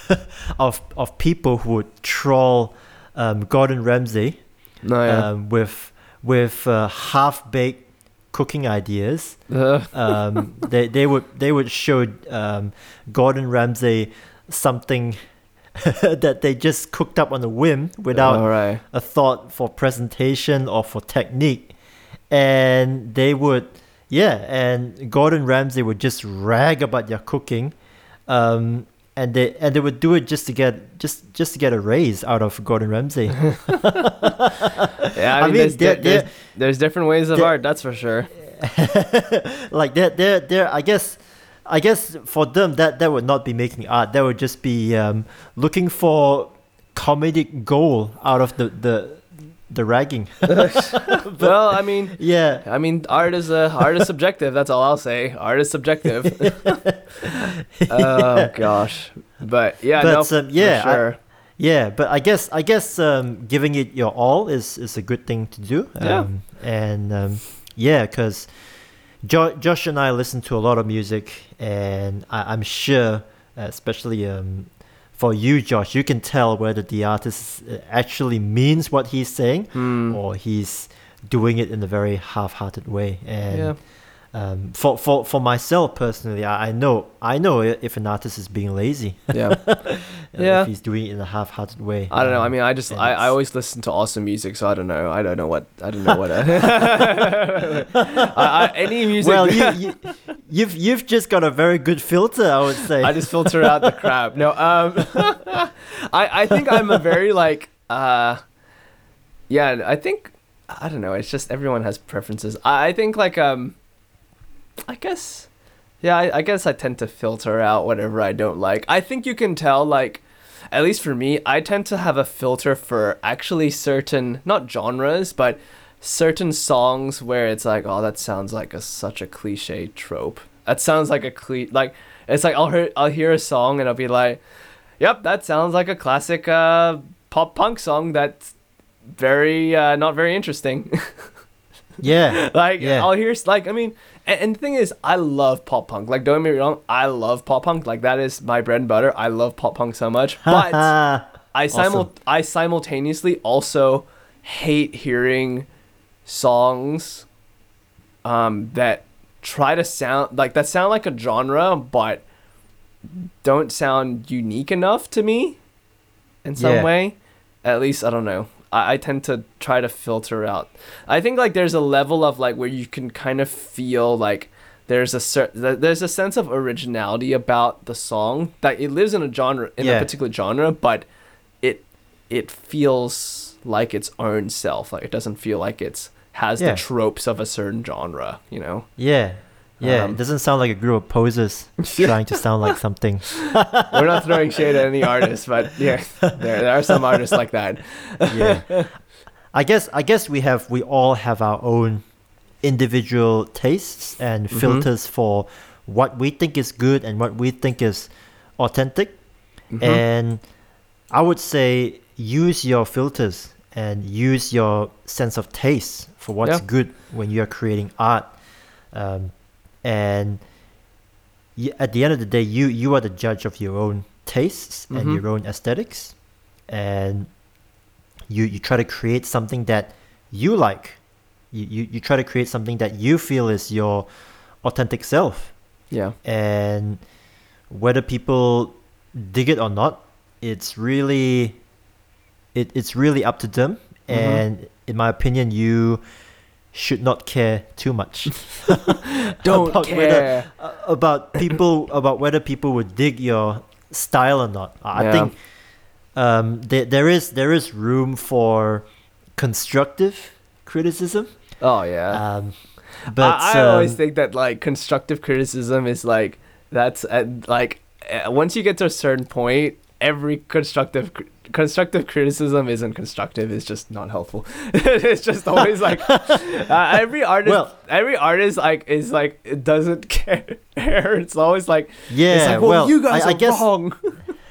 (laughs) of of people who would troll um, Gordon Ramsay no yeah. um, with with uh, half baked cooking ideas. Uh, Um, (laughs) they they would they would show um, Gordon Ramsay something (laughs) that they just cooked up on a whim without right. a thought for presentation or for technique and they would yeah and gordon ramsay would just rag about their cooking um and they and they would do it just to get just just to get a raise out of gordon ramsay (laughs) (laughs) Yeah, I, I mean, mean, there's, they're- there's, they're- there's different ways of art, that's for sure. (laughs) like they're they're they're I guess I guess for them that that would not be making art. That would just be um, looking for comedic goal out of the the the ragging. (laughs) (laughs) well, I mean, yeah. I mean, art is a art is subjective. That's all I'll say. Art is subjective. (laughs) oh gosh, but yeah, But, no, um, yeah, for I- sure. Yeah, but I guess I guess um, giving it your all is, is a good thing to do. Yeah. Um, and um, yeah, because jo- Josh and I listen to a lot of music, and I- I'm sure, especially um, for you, Josh, you can tell whether the artist uh, actually means what he's saying Hmm. or he's doing it in a very half-hearted way. And yeah. Um, for, for for myself personally, I, I know I know if an artist is being lazy. Yeah. (laughs) Yeah. if he's doing it in a half-hearted way. I don't know. I Um, mean, I just I, I always listen to awesome music, so I don't know. I don't know what I don't know what. I, (laughs) (laughs) I, any music. well, you, you you've you've just got a very good filter, I would say. I just filter out the crap. No, um, I I think I'm a very like uh, yeah. I think I don't know. It's just everyone has preferences. I, I think like um, I guess yeah. I, I guess I tend to filter out whatever I don't like. I think you can tell like. At least for me, I tend to have a filter for actually certain not genres, but certain songs where it's like, oh, that sounds like a such a cliche trope. That sounds like a cle like it's like I'll hear I'll hear a song and I'll be like, yep, that sounds like a classic uh, pop punk song that's very uh, not very interesting. (laughs) yeah, like Yeah. I'll hear like I mean, and, and the thing is, I love pop punk. Like don't get me wrong, I love pop punk. Like that is my bread and butter. I love pop punk so much, (laughs) but. I simul- Awesome. I simultaneously also hate hearing songs um, that try to sound like that sound like a genre but don't sound unique enough to me in some Yeah. way. At least I don't know. I, I tend to try to filter out. I think like there's a level of like where you can kind of feel like there's a certain there's a sense of originality about the song that it lives in a genre in a particular genre, but it it feels like its own self. Like it doesn't feel like it's has Yeah. the tropes of a certain genre. You know. yeah, yeah. Um, it doesn't sound like a group of posers (laughs) trying to sound like something. (laughs) We're not throwing shade at any artists, but yeah, there there are some artists like that. Yeah, I guess I guess we have we all have our own individual tastes and Mhm. filters for what we think is good and what we think is authentic. Mhm. And I would say use your filters and use your sense of taste for what's Yeah. good when you are creating art. Um, and at the end of the day, you you are the judge of your own tastes and Mhm. your own aesthetics, and you you try to create something that you like. You, you, you try to create something that you feel is your authentic self yeah. and whether people dig it or not it's really it, it's really up to them Mhm. and in my opinion you should not care too much (laughs) (laughs) Don't about care. whether- uh, about people about whether people would dig your style or not i Yeah. think um, there, there is there is room for constructive criticism Oh yeah. um, but I, I always um, think that like constructive criticism is like that's uh, like uh, once you get to a certain point, every constructive cr- constructive criticism isn't constructive. It's just not helpful. (laughs) it's just always like (laughs) uh, every artist. Well- every artist like is like it doesn't (laughs) care. It's always like yeah it's like well, well you guys I, I are guess wrong.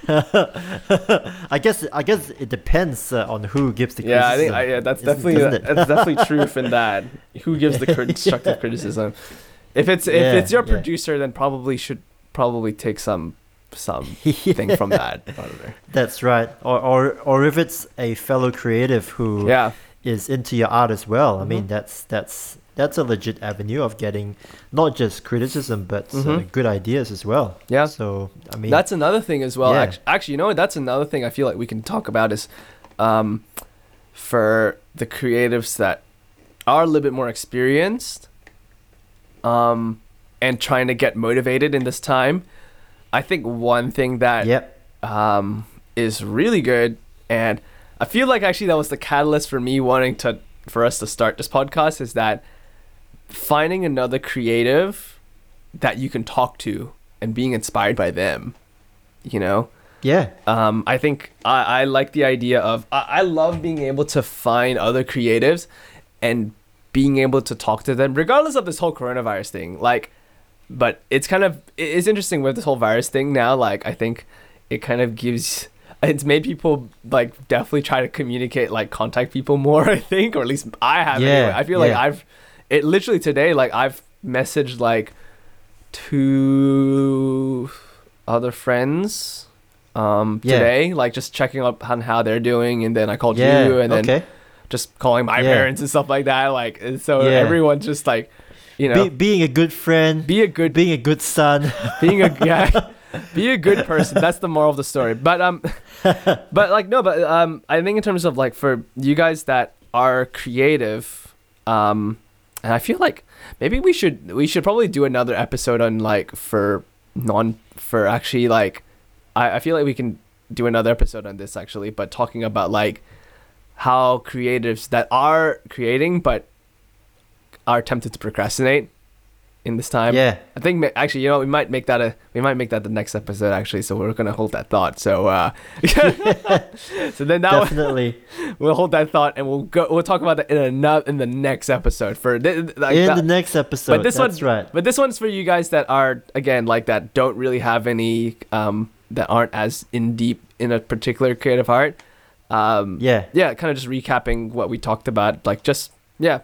I guess I guess it depends uh, on who gives the yeah, I think. I, yeah, that's definitely it? that's definitely truth in that. Who gives the constructive criticism? If it's if Yeah, it's your yeah. producer, then probably should probably take some some (laughs) thing from that. I don't know. That's right. Or, or or if it's a fellow creative who is Yeah, is into your art as well. I mean, Mhm. that's that's that's a legit avenue of getting not just criticism but uh, Mhm. good ideas as well. yeah. So I mean, That's another thing as well. Yeah. Actually, actually, you know what? That's another thing I feel like we can talk about is, um, for the creatives that are a little bit more experienced, um, and trying to get motivated in this time. I think one thing that yep. um, is really good. And I feel like actually that was the catalyst for me wanting to for us to start this podcast is that finding another creative that you can talk to and being inspired by them. You know, Yeah. um, I think I, I like the idea of I, I love being able to find other creatives and being able to talk to them regardless of this whole coronavirus thing like but it's kind of it's interesting with this whole virus thing now like i think it kind of gives it's made people like definitely try to communicate like contact people more (laughs) i think or at least i have Yeah, anyway i feel like i've it literally today like i've messaged like two other friends um Yeah. today like just checking up on how they're doing and then i called Yeah. you and then okay. just calling my Yeah. parents and stuff like that like so Yeah. everyone's just like you know. Be, being a good friend, be a good being a good son. (laughs) being a yeah. (laughs) Be a good person. That's the moral of the story. But um (laughs) but like no but um i think in terms of like for you guys that are creative um and i feel like maybe we should we should probably do another episode on like for non for actually like i, I feel like we can do another episode on this actually but talking about like how creatives that are creating but are tempted to procrastinate in this time yeah. I think actually, you know, we might make that a we might make that the next episode actually. So we're gonna hold that thought. So uh, (laughs) so then now Definitely. (laughs) we'll hold that thought and we'll go. We'll talk about that in another in the next episode for th- like In that- the next episode. But this one's right. But this one's for you guys that are again like that don't really have any um that aren't as in deep in a particular creative art. Um, Yeah. yeah, kind of just recapping what we talked about. Like, just yeah,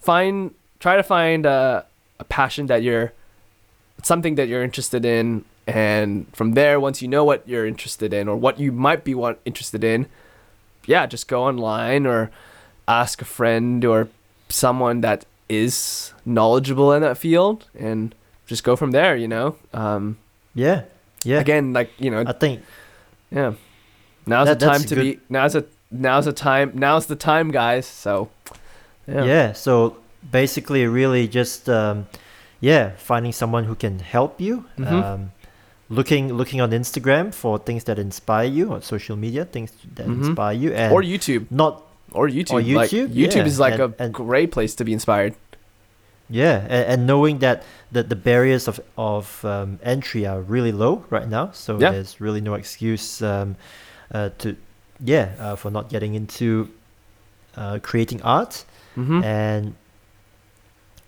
find try to find a, a passion that you're something that you're interested in, and from there, once you know what you're interested in or what you might be want interested in, yeah, just go online or ask a friend or someone that is knowledgeable in that field, and just go from there. You know, um, Yeah. Yeah. again, like you know, I think yeah. Now's That- the time to good. be now's a now's the time now's the time guys. So yeah. yeah. So basically, really just um, yeah, finding someone who can help you. Mhm. Um, looking looking on Instagram for things that inspire you on social media, things that Mhm. inspire you, and Or YouTube. not Or YouTube. Like, YouTube, YouTube yeah, is like and- a and- great place to be inspired. Yeah, and, and knowing that the, the barriers of, of um, entry are really low right now, so Yeah. there's really no excuse um, uh, to, yeah, uh, for not getting into uh, creating art, Mm-hmm. and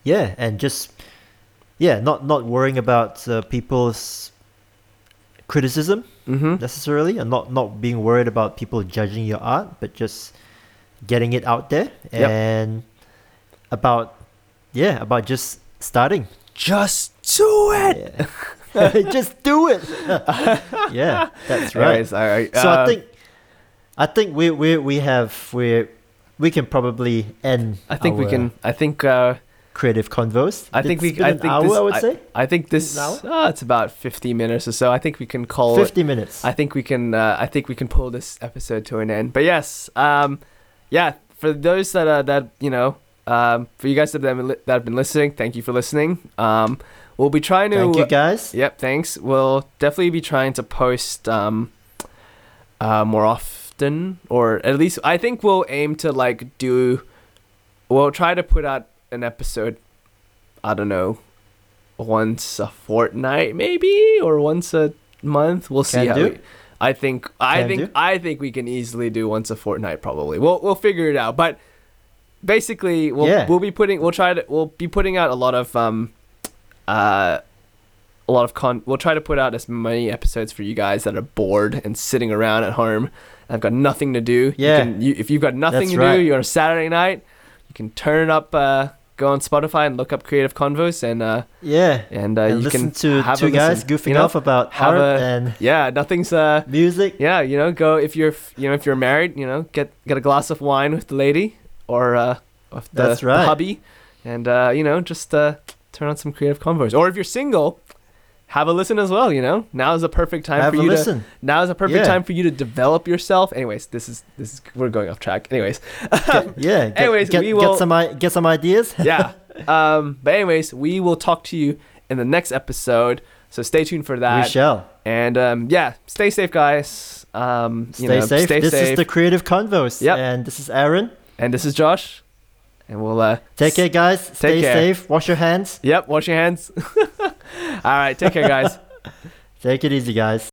yeah, and just yeah, not not worrying about uh, people's criticism mm-hmm. necessarily, and not not being worried about people judging your art, but just getting it out there Yep. and about yeah about just starting. Just do it. Yeah. (laughs) just do it. (laughs) yeah, that's right. Anyways, all right. So uh, I think I think we we we have we we can probably end. I think we can. I think. Uh, creative convos. I think It's we. I think hour. this. I would say I think this. Oh, it's about fifty minutes or so. I think we can call it. fifty minutes. I think we can. Uh, I think we can pull this episode to an end. But yes, um, yeah. For those that uh, that you know, um, for you guys that have been, that have been listening, thank you for listening. Um, we'll be trying to. Thank you guys. Yep, thanks. We'll definitely be trying to post um, uh, more often, or at least I think we'll aim to like do. We'll try to put out an episode. I don't know, once a fortnight maybe, or once a month. We'll see Can how. We, I think I Can think do. I think we can easily do once a fortnight. Probably. We'll we'll figure it out, but. Basically, we'll Yeah. we'll be putting we'll try to we'll be putting out a lot of um uh a lot of con we'll try to put out as many episodes for you guys that are bored and sitting around at home and have got nothing to do Yeah. you can, you, if you've got nothing That's to right. do you're on a saturday night you can turn up uh go on spotify and look up creative convos and uh Yeah. and uh and you listen can to have two guys listen, goofing you know? off about Have art a- and yeah nothing's uh music. yeah you know go if you're you know if you're married you know get get a glass of wine with the lady or uh the, That's the hubby and uh you know just uh turn on some creative convos or if you're single have a listen as well you know now is a perfect time Have for you to listen. now is a perfect Yeah. time for you to develop yourself anyways this is this is we're going off track anyways Get- (laughs) yeah. Get, Anyways, get, we get some get some ideas. (laughs) yeah (laughs) um but anyways we will talk to you in the next episode so stay tuned for that. we shall. and um yeah stay safe guys um Stay you know, safe. stay this safe is the Creative Convos. Yep. And this is Aaron. and this is josh and we'll uh, Take care, guys. Stay care. safe. Wash your hands. Yep, wash your hands. All right, take care, guys. (laughs) Take it easy, guys.